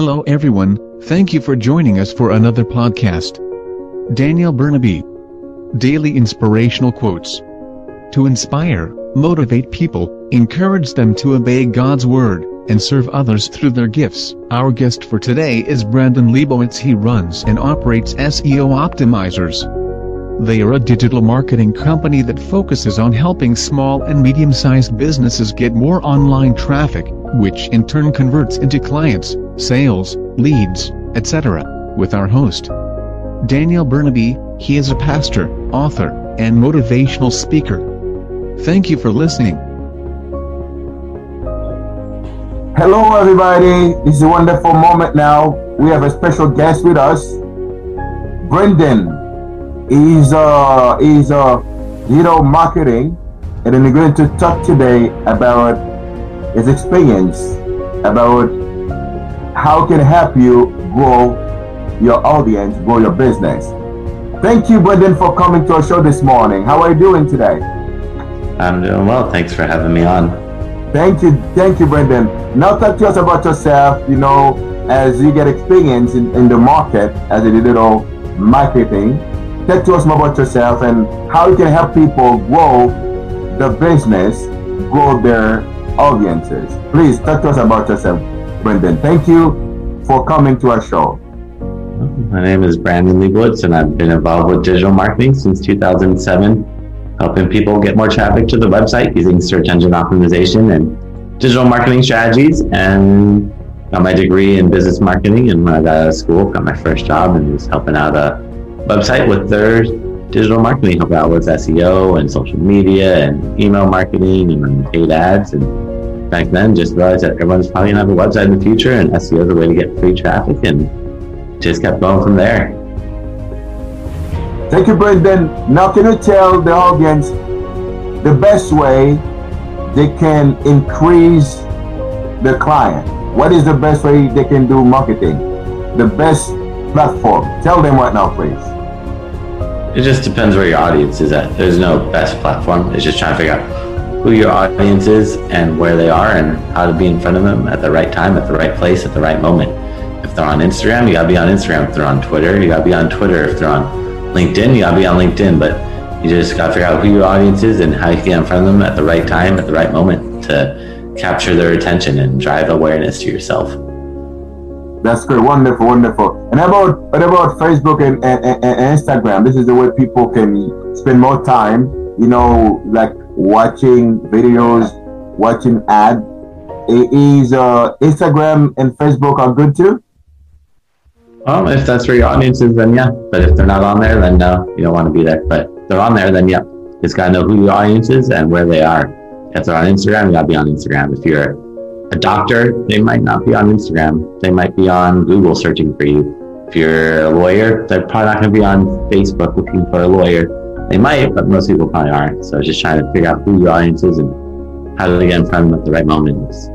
Hello everyone, thank you for joining us for another podcast. Daniel Burnaby. Daily Inspirational Quotes. To inspire, motivate people, encourage them to obey God's Word, and serve others through their gifts. Our guest for today is Brandon Leibowitz. He runs and operates SEO Optimizers. They are a digital marketing company that focuses on helping small and medium-sized businesses get more online traffic, which in turn converts into clients, sales, leads, etc. With our host, Daniel Burnaby, he is a pastor, author, and motivational speaker. Thank you for listening. Hello, everybody. This is a wonderful moment now. We have a special guest with us, Brendan. He's uh he's uh digital marketing, and we're going to talk today about his experience about how can help you grow your audience, grow your business. Thank you, Brendan, for coming to our show this morning. How are you doing today? I'm doing well. Thanks for having me on. Thank you, thank you, Brendan. Now talk to us about yourself. You know, as you get experience in, in the market as a digital marketing, talk to us more about yourself and how you can help people grow the business, grow their audiences. Please talk to us about yourself, Brendan. Thank you for coming to our show. My name is Brandon Leibowitz, and I've been involved with digital marketing since 2007 helping people get more traffic to the website using search engine optimization and digital marketing strategies. And got my degree in business marketing. And when I got out of school, got my first job and was helping out a website with their digital marketing, helping out with SEO and social media and email marketing and paid ads. And back then, just realized that everyone's probably gonna have a website in the future, and SEO is a way to get free traffic, and just kept going from there. Thank you, Brendan. Now, can you tell the audience the best way they can increase the client? What is the best way they can do marketing? The best platform. Tell them right now, please. It just depends where your audience is at. There's no best platform. It's just trying to figure out who your audience is and where they are and how to be in front of them at the right time, at the right place, at the right moment. If they're on Instagram, you gotta be on Instagram. If they're on Twitter, you gotta be on Twitter. If they're on LinkedIn, you gotta be on LinkedIn, but you just gotta figure out who your audience is and how you can get in front of them at the right time, at the right moment to capture their attention and drive awareness to yourself. That's great. wonderful, wonderful. And about what about Facebook and, and, and Instagram? This is the way people can spend more time, you know, like watching videos, watching ads. Is uh, Instagram and Facebook are good too? Well, if that's where your audience is, then yeah. But if they're not on there, then no, you don't want to be there. But if they're on there, then yeah. Just gotta know who your audience is and where they are. If they're on Instagram, you gotta be on Instagram. If you're a doctor, they might not be on Instagram. They might be on Google searching for you. If you're a lawyer, they're probably not gonna be on Facebook looking for a lawyer. They might, but most people probably aren't. So just trying to figure out who your audience is and how to get in front of them at the right moments.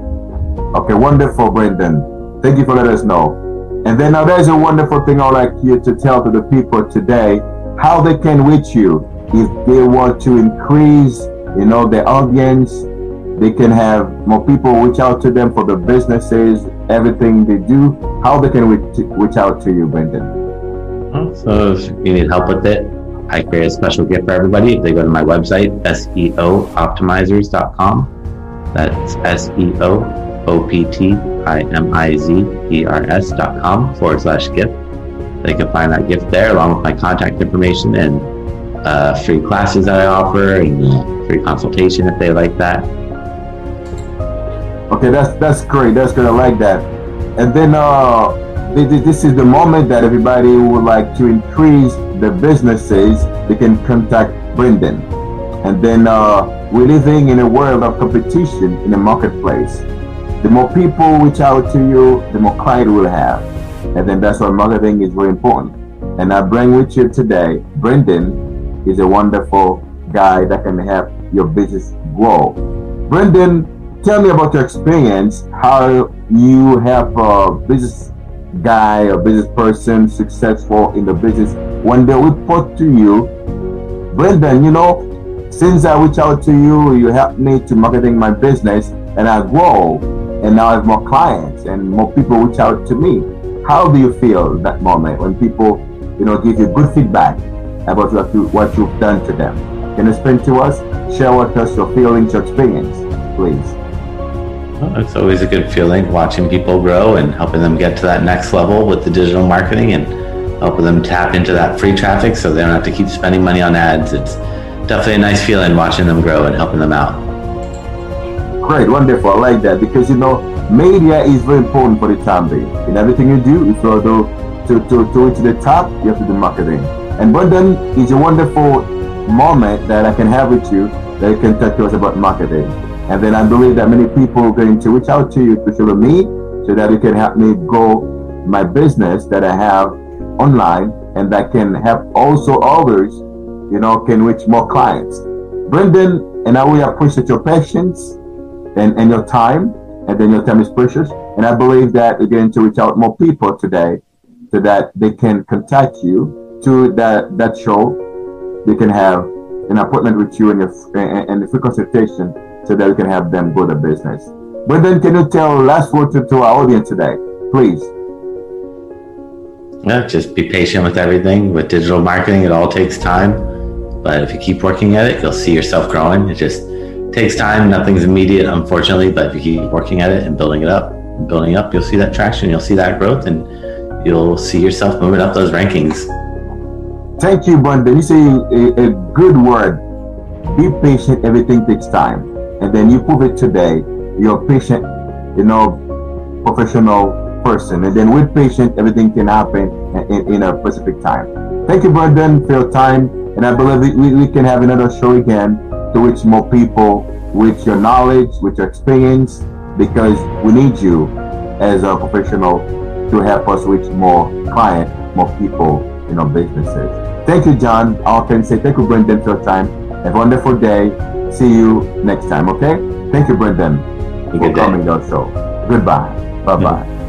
Okay, wonderful, Brendan. Thank you for letting us know. And then now there's a wonderful thing I'd like you to tell to the people today how they can reach you if they want to increase, you know, their audience. They can have more people reach out to them for the businesses, everything they do. How they can reach, reach out to you, Brendan. So if you need help with it, I create a special gift for everybody. If they go to my website, seooptimizers.com. That's SEO O-P-T-I-M-I-Z-E-R-S dot com forward slash gift. They can find that gift there along with my contact information and uh, free classes that I offer and uh, free consultation if they like that. Okay, that's that's great. That's. I like that. And then uh, this is the moment that everybody would like to increase their businesses. They can contact Brendan. And then uh, we're living in a world of competition in the marketplace. The more people reach out to you, the more client will have. And then that's why marketing is very important. And I bring with you today, Brendan is a wonderful guy that can help your business grow. Brendan, tell me about your experience, how you help a business guy or business person successful in the business when they report to you, Brendan, you know, since I reach out to you, you help me to marketing my business and I grow and now I have more clients and more people reach out to me. How do you feel that moment when people, you know, give you good feedback about what, you, what you've done to them? Can you explain to us? Share with us your feelings, your experience, please. Oh, well, it's always a good feeling watching people grow and helping them get to that next level with the digital marketing and helping them tap into that free traffic so they don't have to keep spending money on ads. It's definitely a nice feeling watching them grow and helping them out. Great, wonderful. I like that because you know media is very important for the time being. In everything you do, if you go to, to, to reach the top, you have to do marketing. And Brendan is a wonderful moment that I can have with you that you can talk to us about marketing. And then I believe that many people are going to reach out to you, especially me, so that you can help me grow my business that I have online and that can help also others, you know, can reach more clients. Brendan, and I will appreciate your patience and, and your time, and then your time is precious. And I believe that you're going to reach out more people today so that they can contact you to that, that show. They can have an appointment with you and, your, and a free consultation so that we can help them grow the business. But then, can you tell last word to, to our audience today, please? Yeah, just be patient with everything. With digital marketing, it all takes time. But if you keep working at it, you'll see yourself growing. It just takes time. Nothing's immediate, unfortunately. But if you keep working at it and building it up, building up, you'll see that traction. You'll see that growth, and you'll see yourself moving up those rankings. Thank you, Brendan. You say a, a good word. Be patient. Everything takes time and then you prove it today. You're a patient, you know, professional person, and then with patient, everything can happen in, in a specific time. Thank you, Brendan, for your time, and I believe we, we can have another show again to reach more people with your knowledge, with your experience, because we need you as a professional to help us reach more clients, more people in our businesses. Thank you, John. I can say thank you, Brendan, for your time. Have a wonderful day see you next time, okay? Thank you, Brendan, for coming on show. Goodbye. Bye bye.